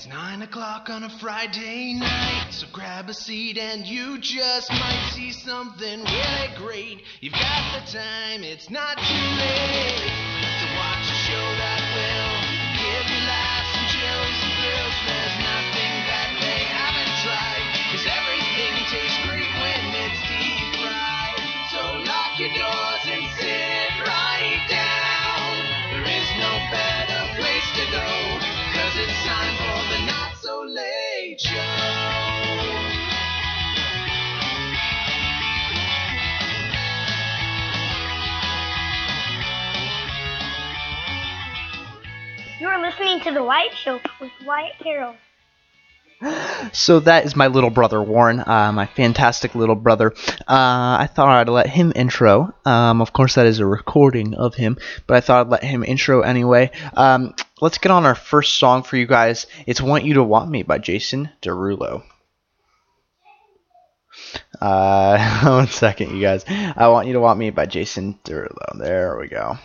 It's nine o'clock on a Friday night, so grab a seat and you just might see something really great. You've got the time, it's not too late. listening to The White Show with Wyatt Carroll. So that is my little brother Warren, uh, my fantastic little brother. Uh, I thought I'd let him intro. Um, of course, that is a recording of him, but I thought I'd let him intro anyway. Um, let's get on our first song for you guys. It's "Want You to Want Me" by Jason Derulo. Uh, one second, you guys. I want you to want me by Jason Derulo. There we go.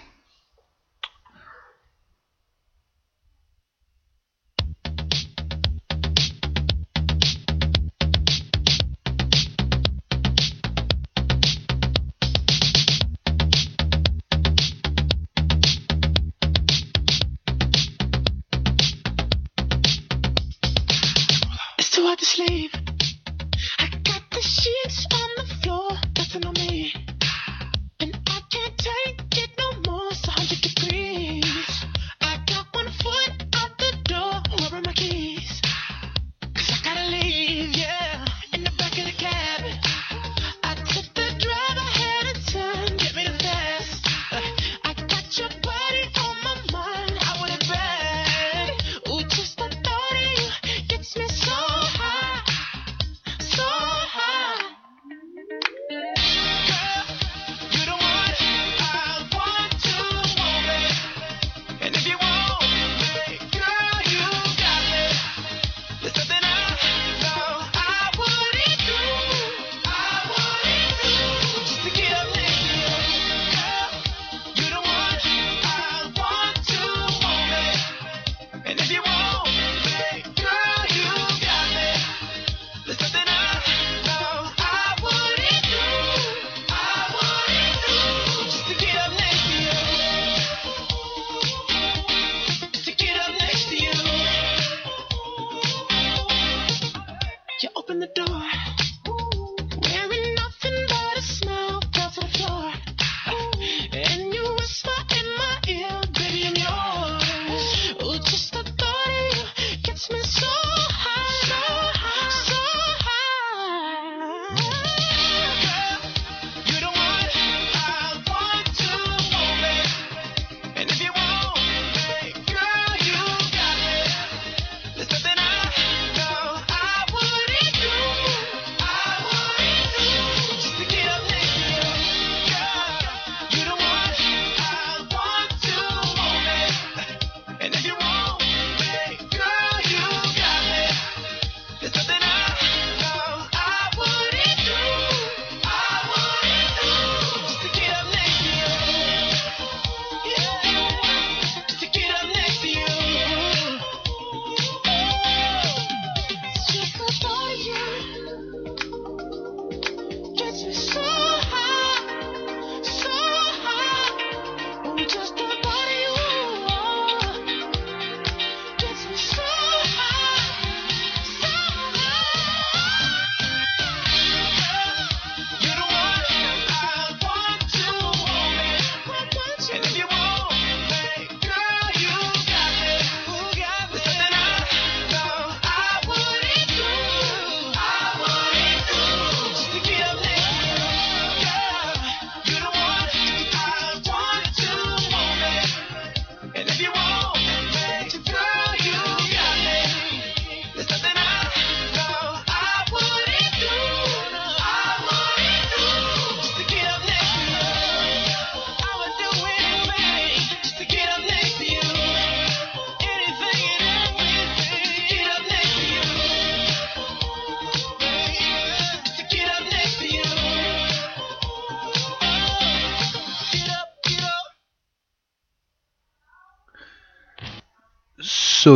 open the door.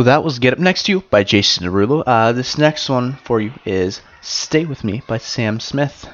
So that was Get Up Next to You by Jason Derulo. Uh, this next one for you is Stay With Me by Sam Smith.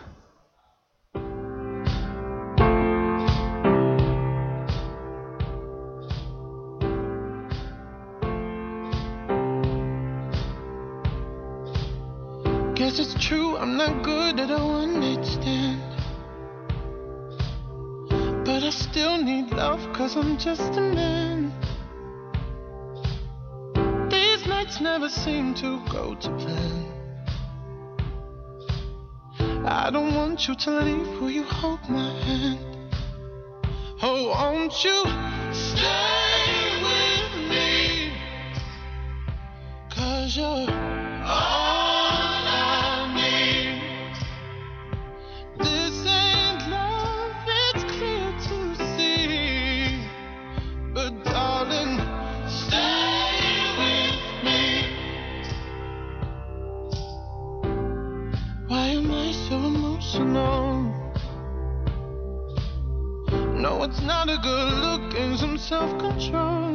I don't want you to leave, will you hold my hand? Oh, won't you stay with me? Cause you're all not a good look and some self-control. And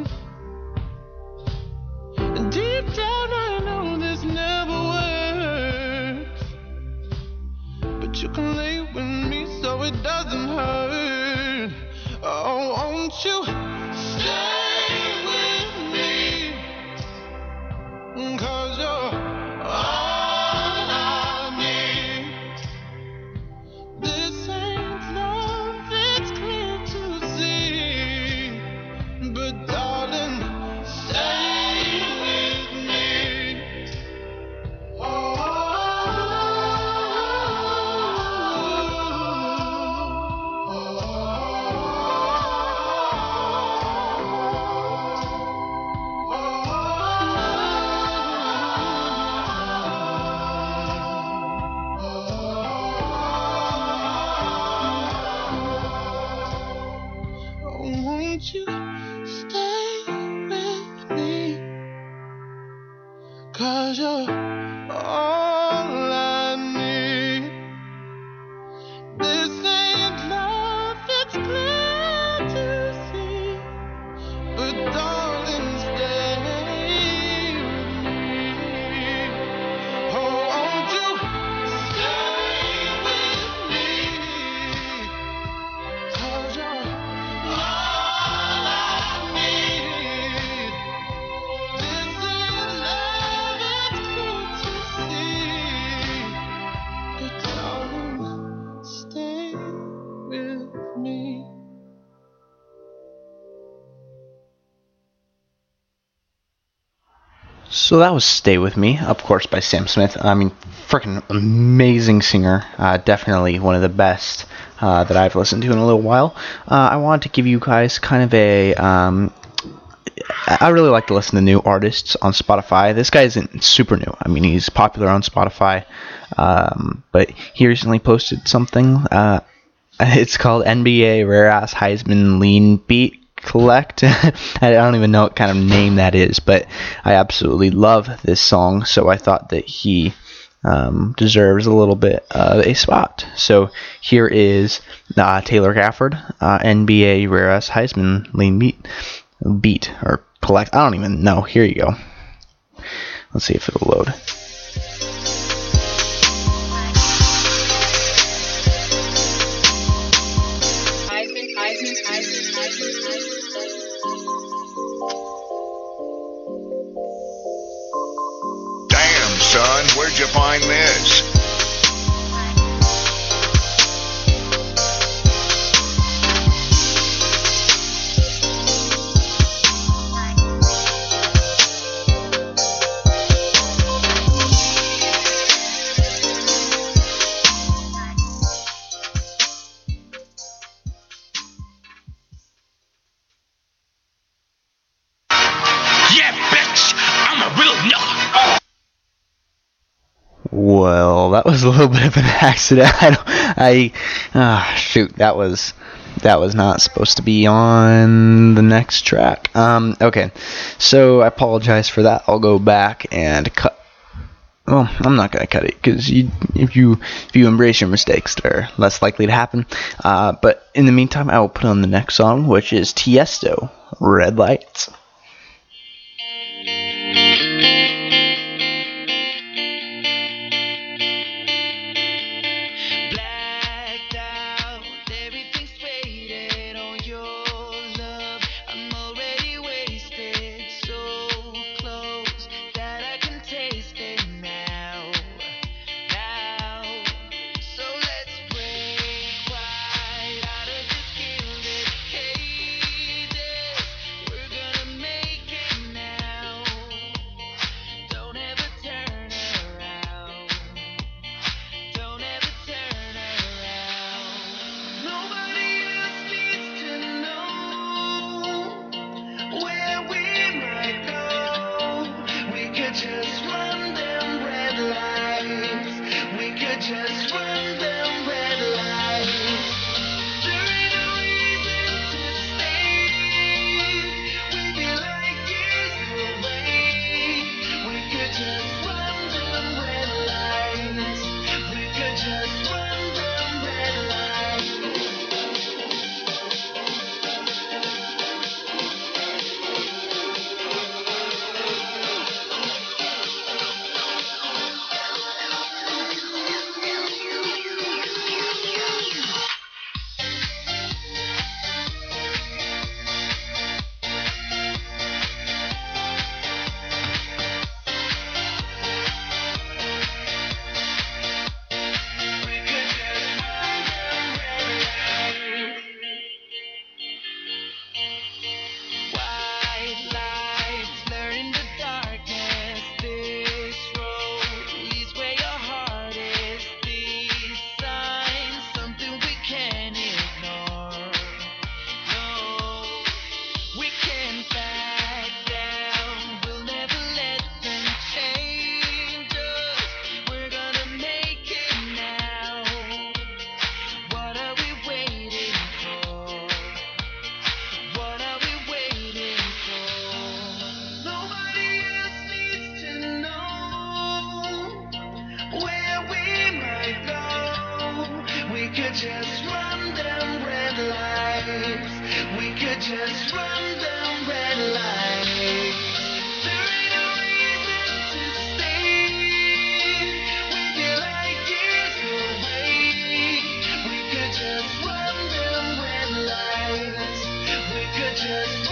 So that was Stay With Me, of course, by Sam Smith. I mean, freaking amazing singer. Uh, definitely one of the best uh, that I've listened to in a little while. Uh, I wanted to give you guys kind of a. Um, I really like to listen to new artists on Spotify. This guy isn't super new. I mean, he's popular on Spotify, um, but he recently posted something. Uh, it's called NBA Rare Ass Heisman Lean Beat Collect. I don't even know what kind of name that is, but I absolutely love this song. So I thought that he um, deserves a little bit of a spot. So here is uh, Taylor Gafford, uh, NBA Rare Ass Heisman Lean Beat beat or collect. I don't even know. Here you go. Let's see if it'll load. That was a little bit of an accident. I, I ah, shoot, that was that was not supposed to be on the next track. Um, okay, so I apologize for that. I'll go back and cut. Well, I'm not gonna cut it because if you if you embrace your mistakes, they're less likely to happen. Uh, but in the meantime, I will put on the next song, which is Tiesto, "Red Lights." Just run down red lights. We could just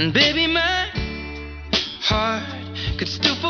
And baby, my heart could still fall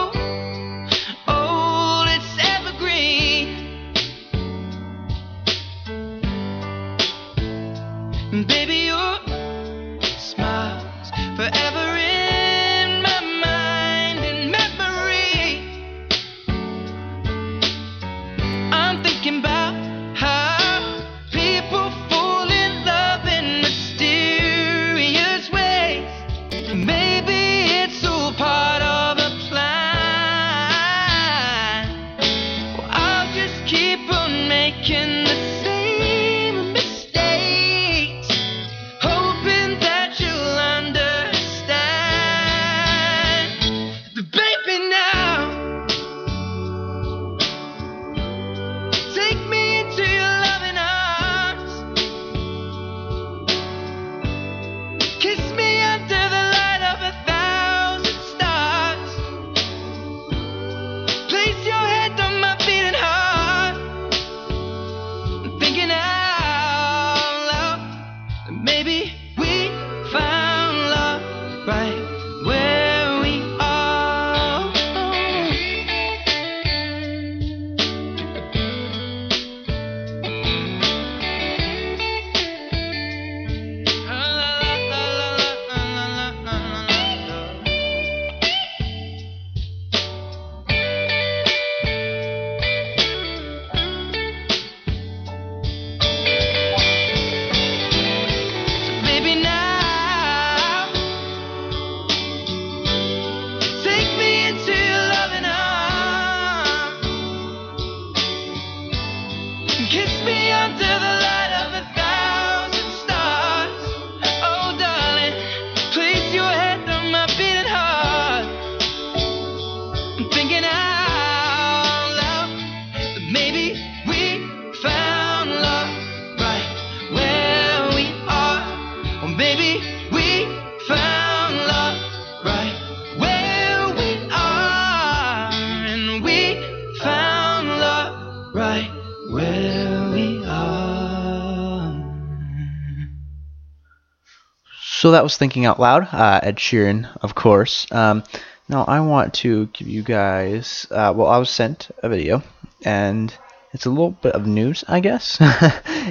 That was Thinking Out Loud, uh, Ed Sheeran, of course. Um, now I want to give you guys. Uh, well, I was sent a video, and it's a little bit of news, I guess.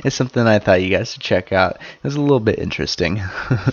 it's something I thought you guys should check out. It was a little bit interesting. I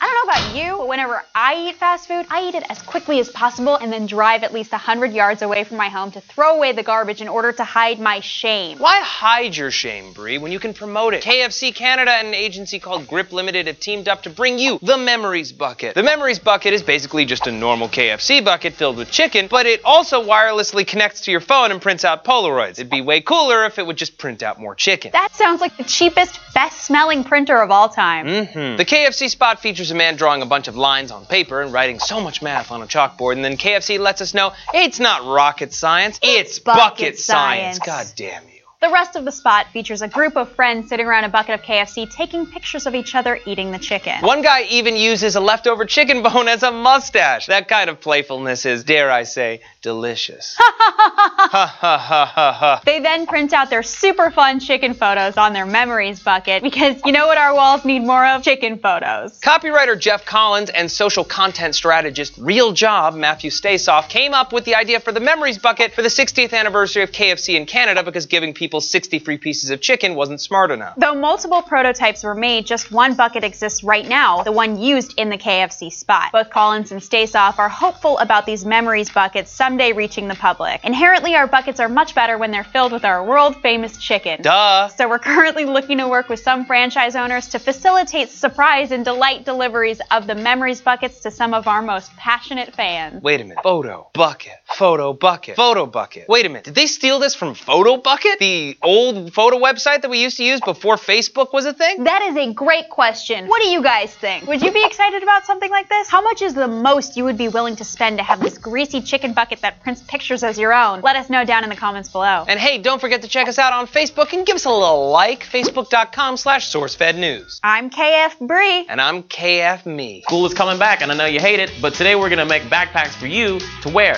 don't know about you, whenever I eat fast food, I eat it as quickly as possible and then drive at least 100 yards away from my home to throw away the garbage in order to hide my shame. Why hide your shame, Brie, when you can promote it? KFC Canada and an agency called Grip Limited have teamed up to bring you the Memories Bucket. The Memories Bucket is basically just a normal KFC bucket filled with chicken, but it also wirelessly connects to your phone and prints out Polaroids. It'd be way cooler if it would just print out more chicken. That sounds like the cheapest, best smelling printer of all time. Mm-hmm. The KFC spot features a man drawing a bunch of lines on paper and writing so much math on a chalkboard, and then KFC lets us know it's not rocket science, it's, bucket bucket, science. science. God damn you. The rest of the spot features a group of friends sitting around a bucket of KFC taking pictures of each other eating the chicken. One guy even uses a leftover chicken bone as a mustache. That kind of playfulness is, dare I say, delicious. ha ha ha ha ha. They then print out their super fun chicken photos on their memories bucket because you know what our walls need more of? Chicken photos. Copywriter Jeff Collins and social content strategist Real Job Matthew Stasoff came up with the idea for the Memories Bucket for the 60th anniversary of KFC in Canada because giving people 60 free pieces of chicken wasn't smart enough. Though multiple prototypes were made, just one bucket exists right now, the one used in the KFC spot. Both Collins and Stasoff are hopeful about these memories buckets someday reaching the public. Inherently, our buckets are much better when they're filled with our world famous chicken. Duh. So we're currently looking to work with some franchise owners to facilitate surprise and delight deliveries of the memories buckets to some of our most passionate fans. Wait a minute. Photo bucket. Photo bucket. Photo bucket. Wait a minute. Did they steal this from Photo Bucket? The old photo website that we used to use before Facebook was a thing? That is a great question. What do you guys think? Would you be excited about something like this? How much is the most you would be willing to spend to have this greasy chicken bucket that prints pictures as your own? Let us know down in the comments below. And hey, don't forget to check us out on Facebook and give us a little like. Facebook.com slash SourceFedNews. I'm KF Bree. And I'm KF Me. School is coming back, and I know you hate it, but today we're gonna make backpacks for you to wear.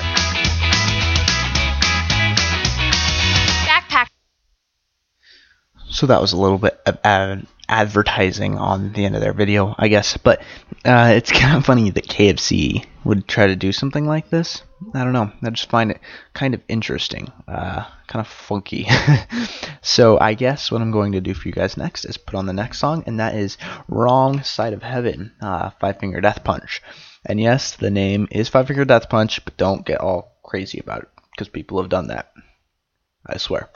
So that was a little bit of ad- advertising on the end of their video, I guess. But uh, it's kind of funny that KFC would try to do something like this. I don't know. I just find it kind of interesting, uh, kind of funky. so I guess what I'm going to do for you guys next is put on the next song, and that is "Wrong Side of Heaven" uh, Five Finger Death Punch. And yes, the name is Five Finger Death Punch, but don't get all crazy about it because people have done that. I swear.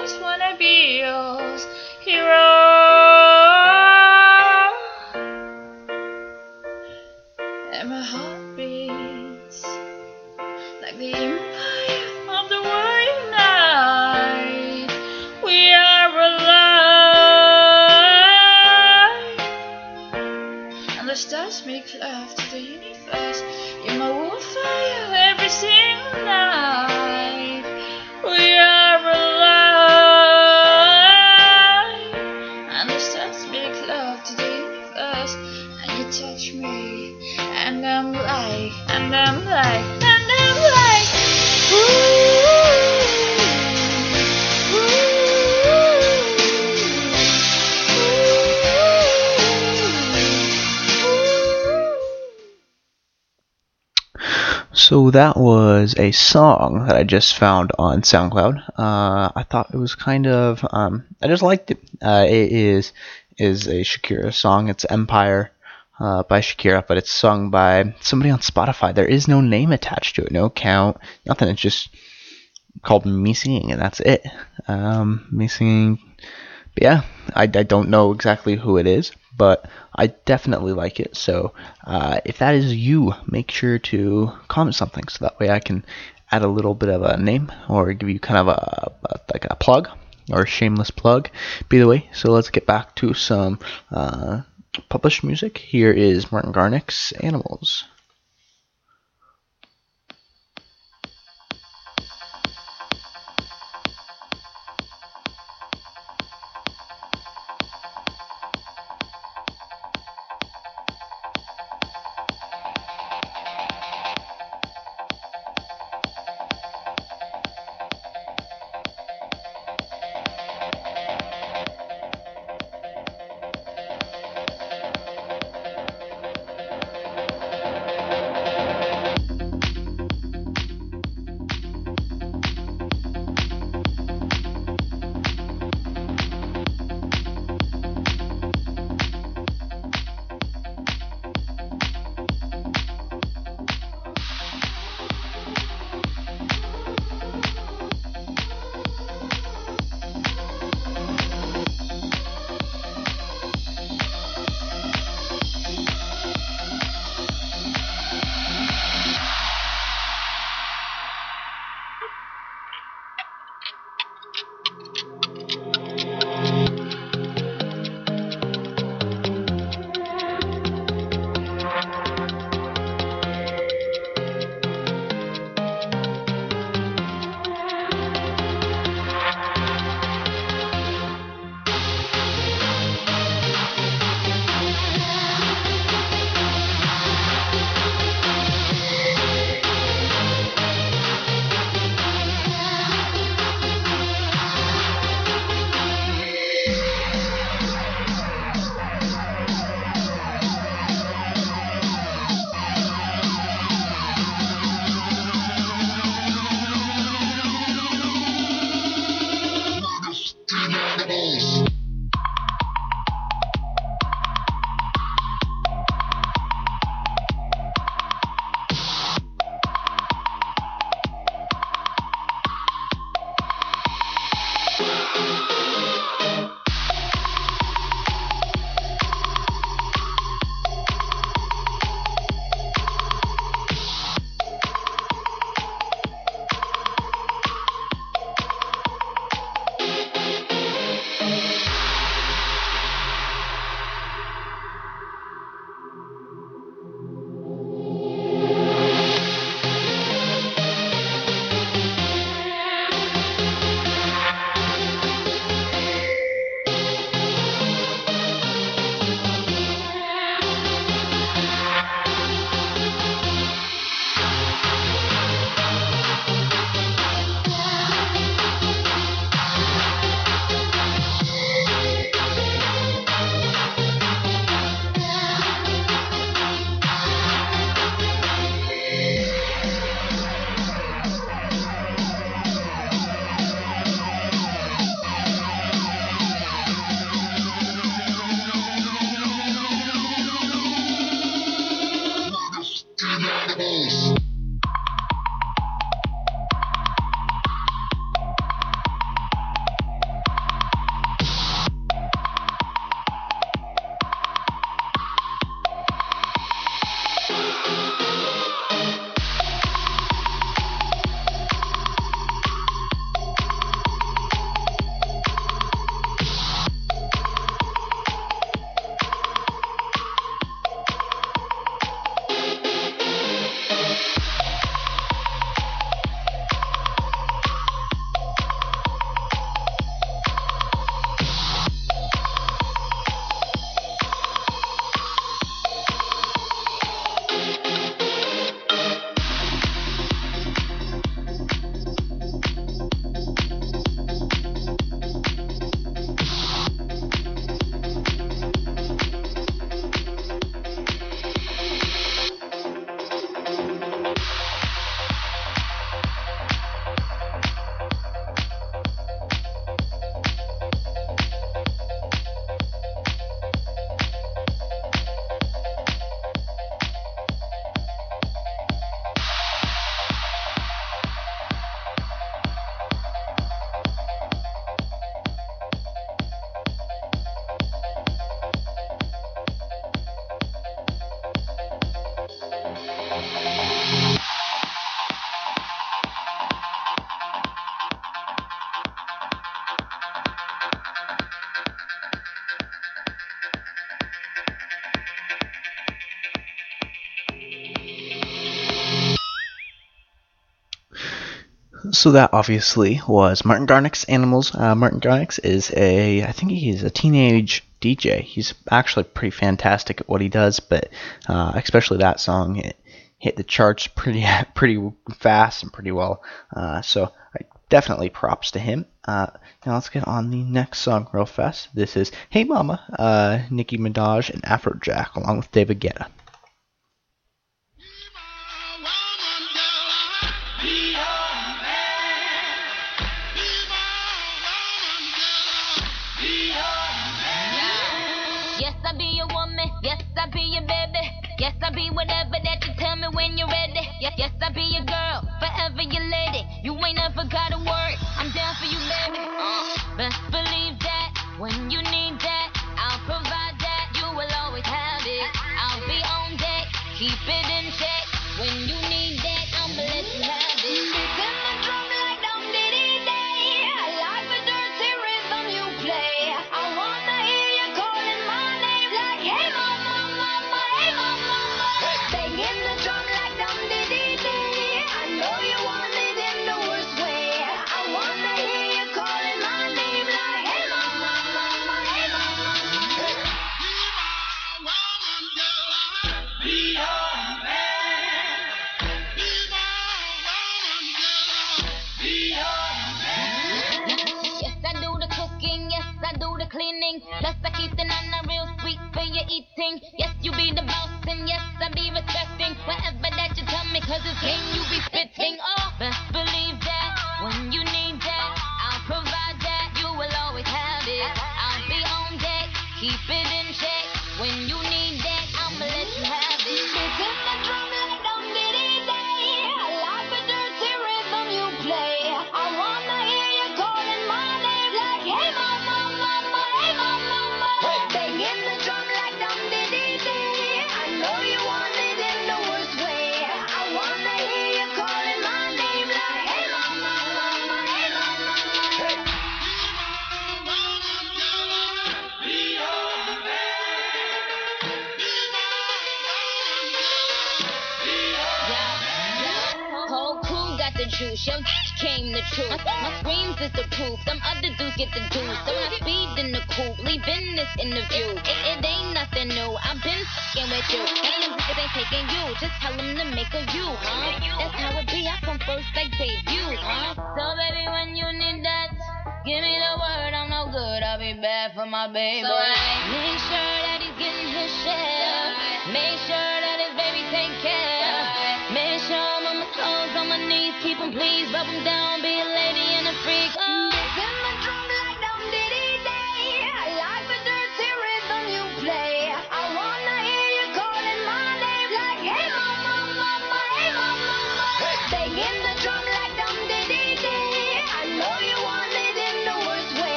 Yours, wanna be yours, hero. And my heart beats like the empire of the warrior night. We are alive, and the stars make love to the So that was a song that I just found on SoundCloud. Uh, I thought it was kind of, um, I just liked it. Uh, it is is a Shakira song. It's Empire uh, by Shakira, but it's sung by somebody on Spotify. There is no name attached to it, no count, nothing. It's just called me singing, and that's it. Um, me singing. But yeah, I, I don't know exactly who it is, but I definitely like it. So uh, if that is you, make sure to comment something so that way I can add a little bit of a name or give you kind of a, a like a plug or a shameless plug. By the way, so let's get back to some uh, published music. Here is Martin Garrix's Animals. so that obviously was Martin Garrix Animals. Uh, Martin Garrix is a, I think he's a teenage DJ. He's actually pretty fantastic at what he does, but uh, especially that song it hit the charts pretty pretty fast and pretty well. Uh, so I definitely props to him. Uh, now let's get on the next song real fast. This is Hey Mama, uh, Nicki Minaj and Afrojack along with David Guetta. Yes, I'll be your girl, forever your lady. You ain't never gotta worry. I'm down for you, baby. Uh, best believe that when you need that, I'll provide that. You will always have it. I'll be on deck, keep it.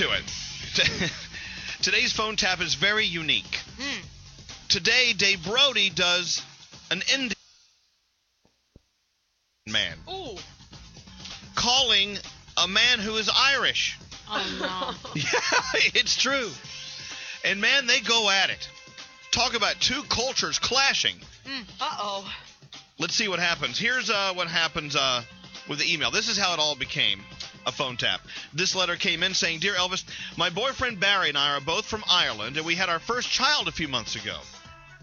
Into it. Today's phone tap is very unique. Today, Dave Brody does an Indian man Ooh. calling a man who is Irish. Oh no. Yeah, it's true. And man, they go at it. Talk about two cultures clashing. Mm. Uh oh. Let's see what happens. Here's uh, what happens uh, with the email. This is how it all became a phone tap. This letter came in saying, Dear Elvis, my boyfriend Barry and I are both from Ireland, and we had our first child a few months ago.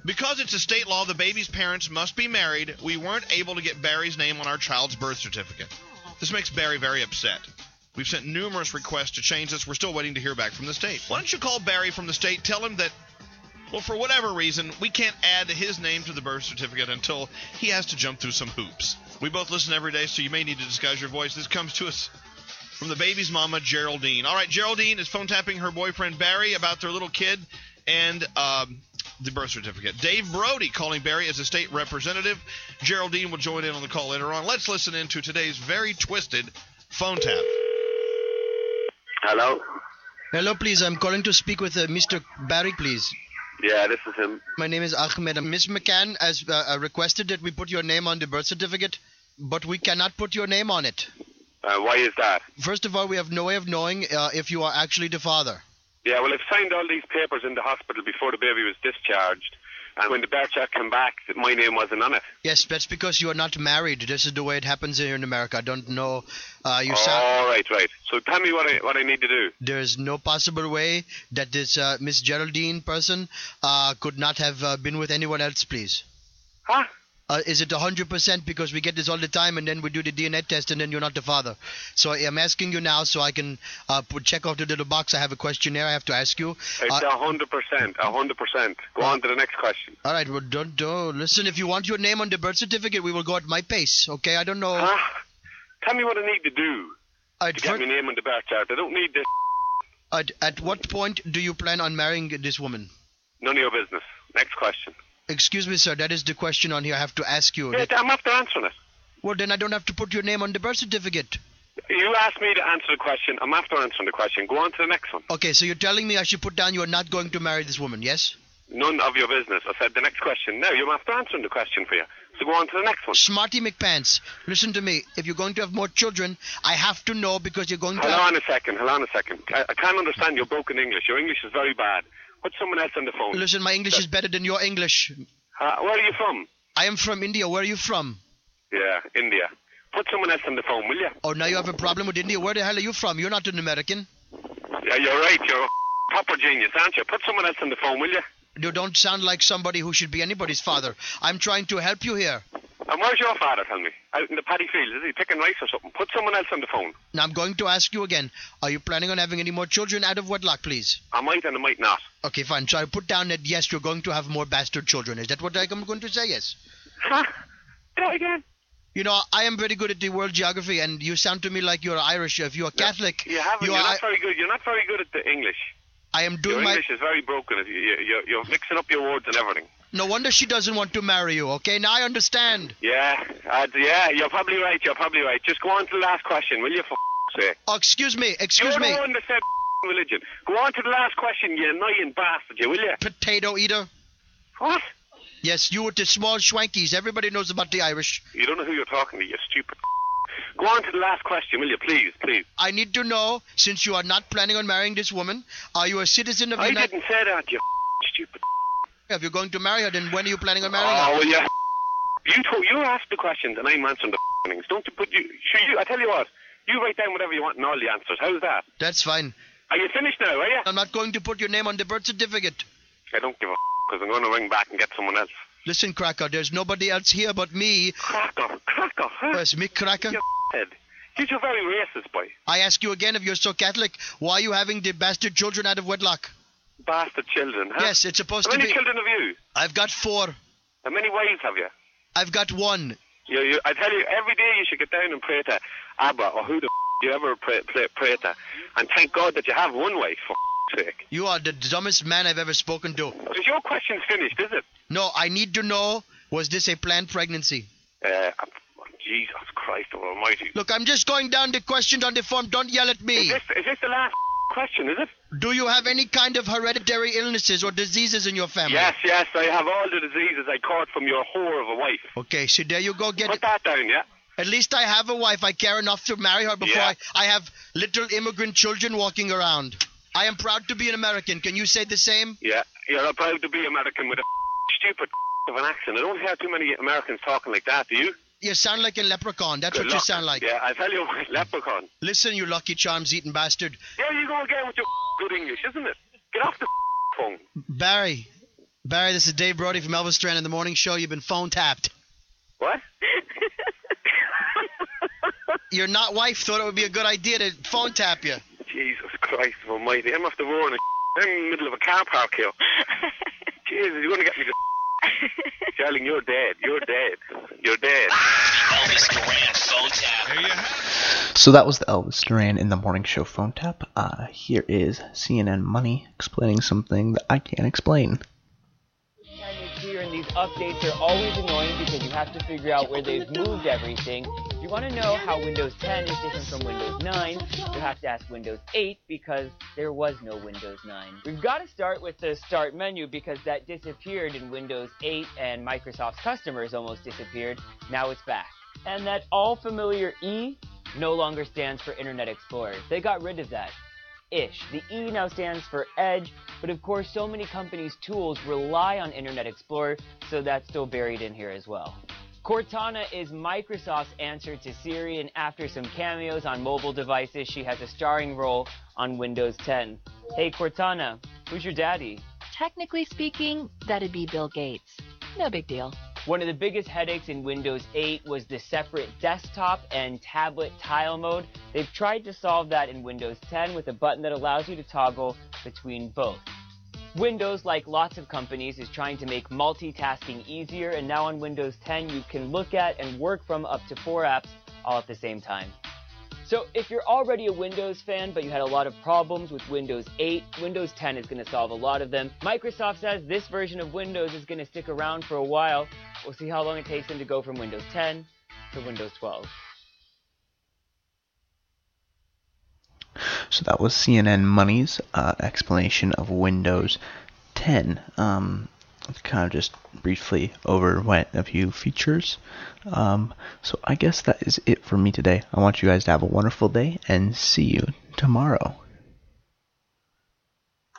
Because it's a state law, the baby's parents must be married, we weren't able to get Barry's name on our child's birth certificate. This makes Barry very upset. We've sent numerous requests to change this. We're still waiting to hear back from the state. Why don't you call Barry from the state, tell him that well, for whatever reason, we can't add his name to the birth certificate until he has to jump through some hoops. We both listen every day, so you may need to disguise your voice. This comes to us from the baby's mama, Geraldine. All right, Geraldine is phone tapping her boyfriend Barry about their little kid and um, the birth certificate. Dave Brody calling Barry as a state representative. Geraldine will join in on the call later on. Let's listen in to today's very twisted phone tap. Hello? Hello, please. I'm calling to speak with uh, Mr. Barry, please. Yeah, this is him. My name is Ahmed. And Miss McCann has uh, uh, requested that we put your name on the birth certificate, but we cannot put your name on it. Uh, why is that? First of all, we have no way of knowing uh, if you are actually the father. Yeah, well, I've signed all these papers in the hospital before the baby was discharged. And when the birth check came back, my name wasn't on it. Yes, that's because you are not married. This is the way it happens here in America. I don't know. Uh, you oh, sound. right, right. So tell me what I what I need to do. There is no possible way that this uh, Miss Geraldine person uh, could not have uh, been with anyone else, please. Huh? Uh, is it 100% because we get this all the time and then we do the DNA test and then you're not the father? So I'm asking you now so I can uh, put check off the little box. I have a questionnaire I have to ask you. It's Uh, a hundred percent, a hundred percent. Go on to the next question. all right, well, don't, don't listen. If you want your name on the birth certificate, we will go at my pace. Okay, I don't know. Huh? Tell me what I need to do to get my name on the birth chart. I don't need this. at, at what point do you plan on marrying this woman? None of your business. Next question. Excuse me, sir. That is the question on here. I have to ask you. Yeah, I'm after answering it. Well, then I don't have to put your name on the birth certificate. You asked me to answer the question. I'm after answering the question. Go on to the next one. Okay, so you're telling me I should put down you are not going to marry this woman, yes? None of your business. I said the next question. No, you're after answering the question for you. So go on to the next one. Smarty McPants, listen to me. If you're going to have more children, I have to know because you're going to Hold have... on a second. Hold on a second. I, I can't understand your broken English. Your English is very bad. Put someone else on the phone. Listen, my English is better than your English. Uh, where are you from? I am from India. Where are you from? Yeah, India. Put someone else on the phone, will you? Oh, now you have a problem with India. Where the hell are you from? You're not an American. Yeah, you're right. You're a proper genius, aren't you? Put someone else on the phone, will you? You don't sound like somebody who should be anybody's father. I'm trying to help you here. And where's your father, tell me? Out in the paddy field, is he picking rice or something? Put someone else on the phone. Now I'm going to ask you again. Are you planning on having any more children out of wedlock, please? I might and I might not. Okay, fine. So I put down that yes, you're going to have more bastard children. Is that what I'm going to say? Yes. Huh? Do it again. You know, I am very good at the world geography, and you sound to me like you're Irish. If you're Catholic, You haven't. you You are are. not very good. You're not very good at the English. I am Your doing my. English is very broken. You, you, you're, you're mixing up your words and everything. No wonder she doesn't want to marry you. Okay, now I understand. Yeah, uh, yeah, you're probably right. You're probably right. Just go on to the last question, will you? For f- sake. Oh, excuse me. Excuse You're me. the one that said religion. Go on to the last question, you annoying bastard, you will you? Potato eater. What? Yes, you with the small schwankies. Everybody knows about the Irish. You don't know who you're talking to, you stupid. Go on to the last question, will you? Please, please. I need to know, since you are not planning on marrying this woman, are you a citizen of the I United didn't say that, you stupid. If you're going to marry her, then when are you planning on marrying Oh, her? will you? You told, you asked the questions and I'm answering the things. Don't you put you? You. I tell you what. You write down whatever you want and all the answers. How's that? That's fine. Are you finished now? Are you? I'm not going to put your name on the birth certificate. I don't give a because I'm going to ring back and get someone else. Listen, Cracker, there's nobody else here but me. Cracker, cracker, huh? Yes, me, Cracker. You head. You're very racist, boy. I ask you again, if you're so Catholic, why are you having the bastard children out of wedlock? Bastard children, huh? Yes, it's supposed How to be. How many children have you? I've got four. How many wives have you? I've got one. You, you, I tell you, every day you should get down and pray to Abba or who the f- you ever pray, pray, pray to, and thank God that you have one wife. For f- sake. You are the dumbest man I've ever spoken to. Is your question's finished? Is it? No, I need to know, was this a planned pregnancy? Uh, Jesus Christ Almighty. Look, I'm just going down the questions on the form. Don't yell at me. Is this, is this the last question? Is it? Do you have any kind of hereditary illnesses or diseases in your family? Yes, yes. I have all the diseases I caught from your whore of a wife. Okay, so there you go. Get Put it. that down, yeah. At least I have a wife. I care enough to marry her before Yeah. I, I have little immigrant children walking around. I am proud to be an American. Can you say the same? Yeah, you're proud to be American with a stupid of an accent. I don't hear too many Americans talking like that, do you? You sound like a leprechaun. That's what you sound like. Yeah, I tell you leprechaun. Listen, you Lucky Charms eating bastard. There you go again with your good English, isn't it? Get off the phone. Barry. Barry, this is Dave Brody from Elvis Duran in the Morning Show. You've been phone tapped. What? Your not wife thought it would be a good idea to phone tap you. Jesus Christ Almighty! I'm off the road I'm in the middle of a car park here. Jesus, you're gonna get me to. Darling, you're dead. You're dead. You're dead. Elvis Duran phone tap. There you have So that was the Elvis Duran in the morning show phone tap. Uh, here is CNN Money explaining something that I can't explain. Updates are always annoying because you have to figure out where they've moved everything. If you want to know how Windows 10 is different from Windows 9, you have to ask Windows 8 because there was no Windows 9. We've got to start with the Start menu because that disappeared in Windows 8 and Microsoft's customers almost disappeared. Now it's back. And that all familiar E no longer stands for Internet Explorer. They got rid of that ish. The E now stands for Edge, but of course, so many companies' tools rely on Internet Explorer, so that's still buried in here as well. Cortana is Microsoft's answer to Siri, and after some cameos on mobile devices, she has a starring role on Windows 10. Hey Cortana, who's your daddy? Technically speaking, that'd be Bill Gates. No big deal. One of the biggest headaches in Windows 8 was the separate desktop and tablet tile mode. They've tried to solve that in Windows 10 with a button that allows you to toggle between both. Windows, like lots of companies, is trying to make multitasking easier, and now on Windows 10 you can look at and work from up to four apps all at the same time. So if you're already a Windows fan, but you had a lot of problems with Windows 8, Windows 10 is going to solve a lot of them. Microsoft says this version of Windows is going to stick around for a while. We'll see how long it takes them to go from Windows 10 to Windows 12. So that was CNN Money's uh, explanation of Windows 10. Um, kind of just briefly overwent a few features. Um, so I guess that is it for me today. I want you guys to have a wonderful day and see you tomorrow.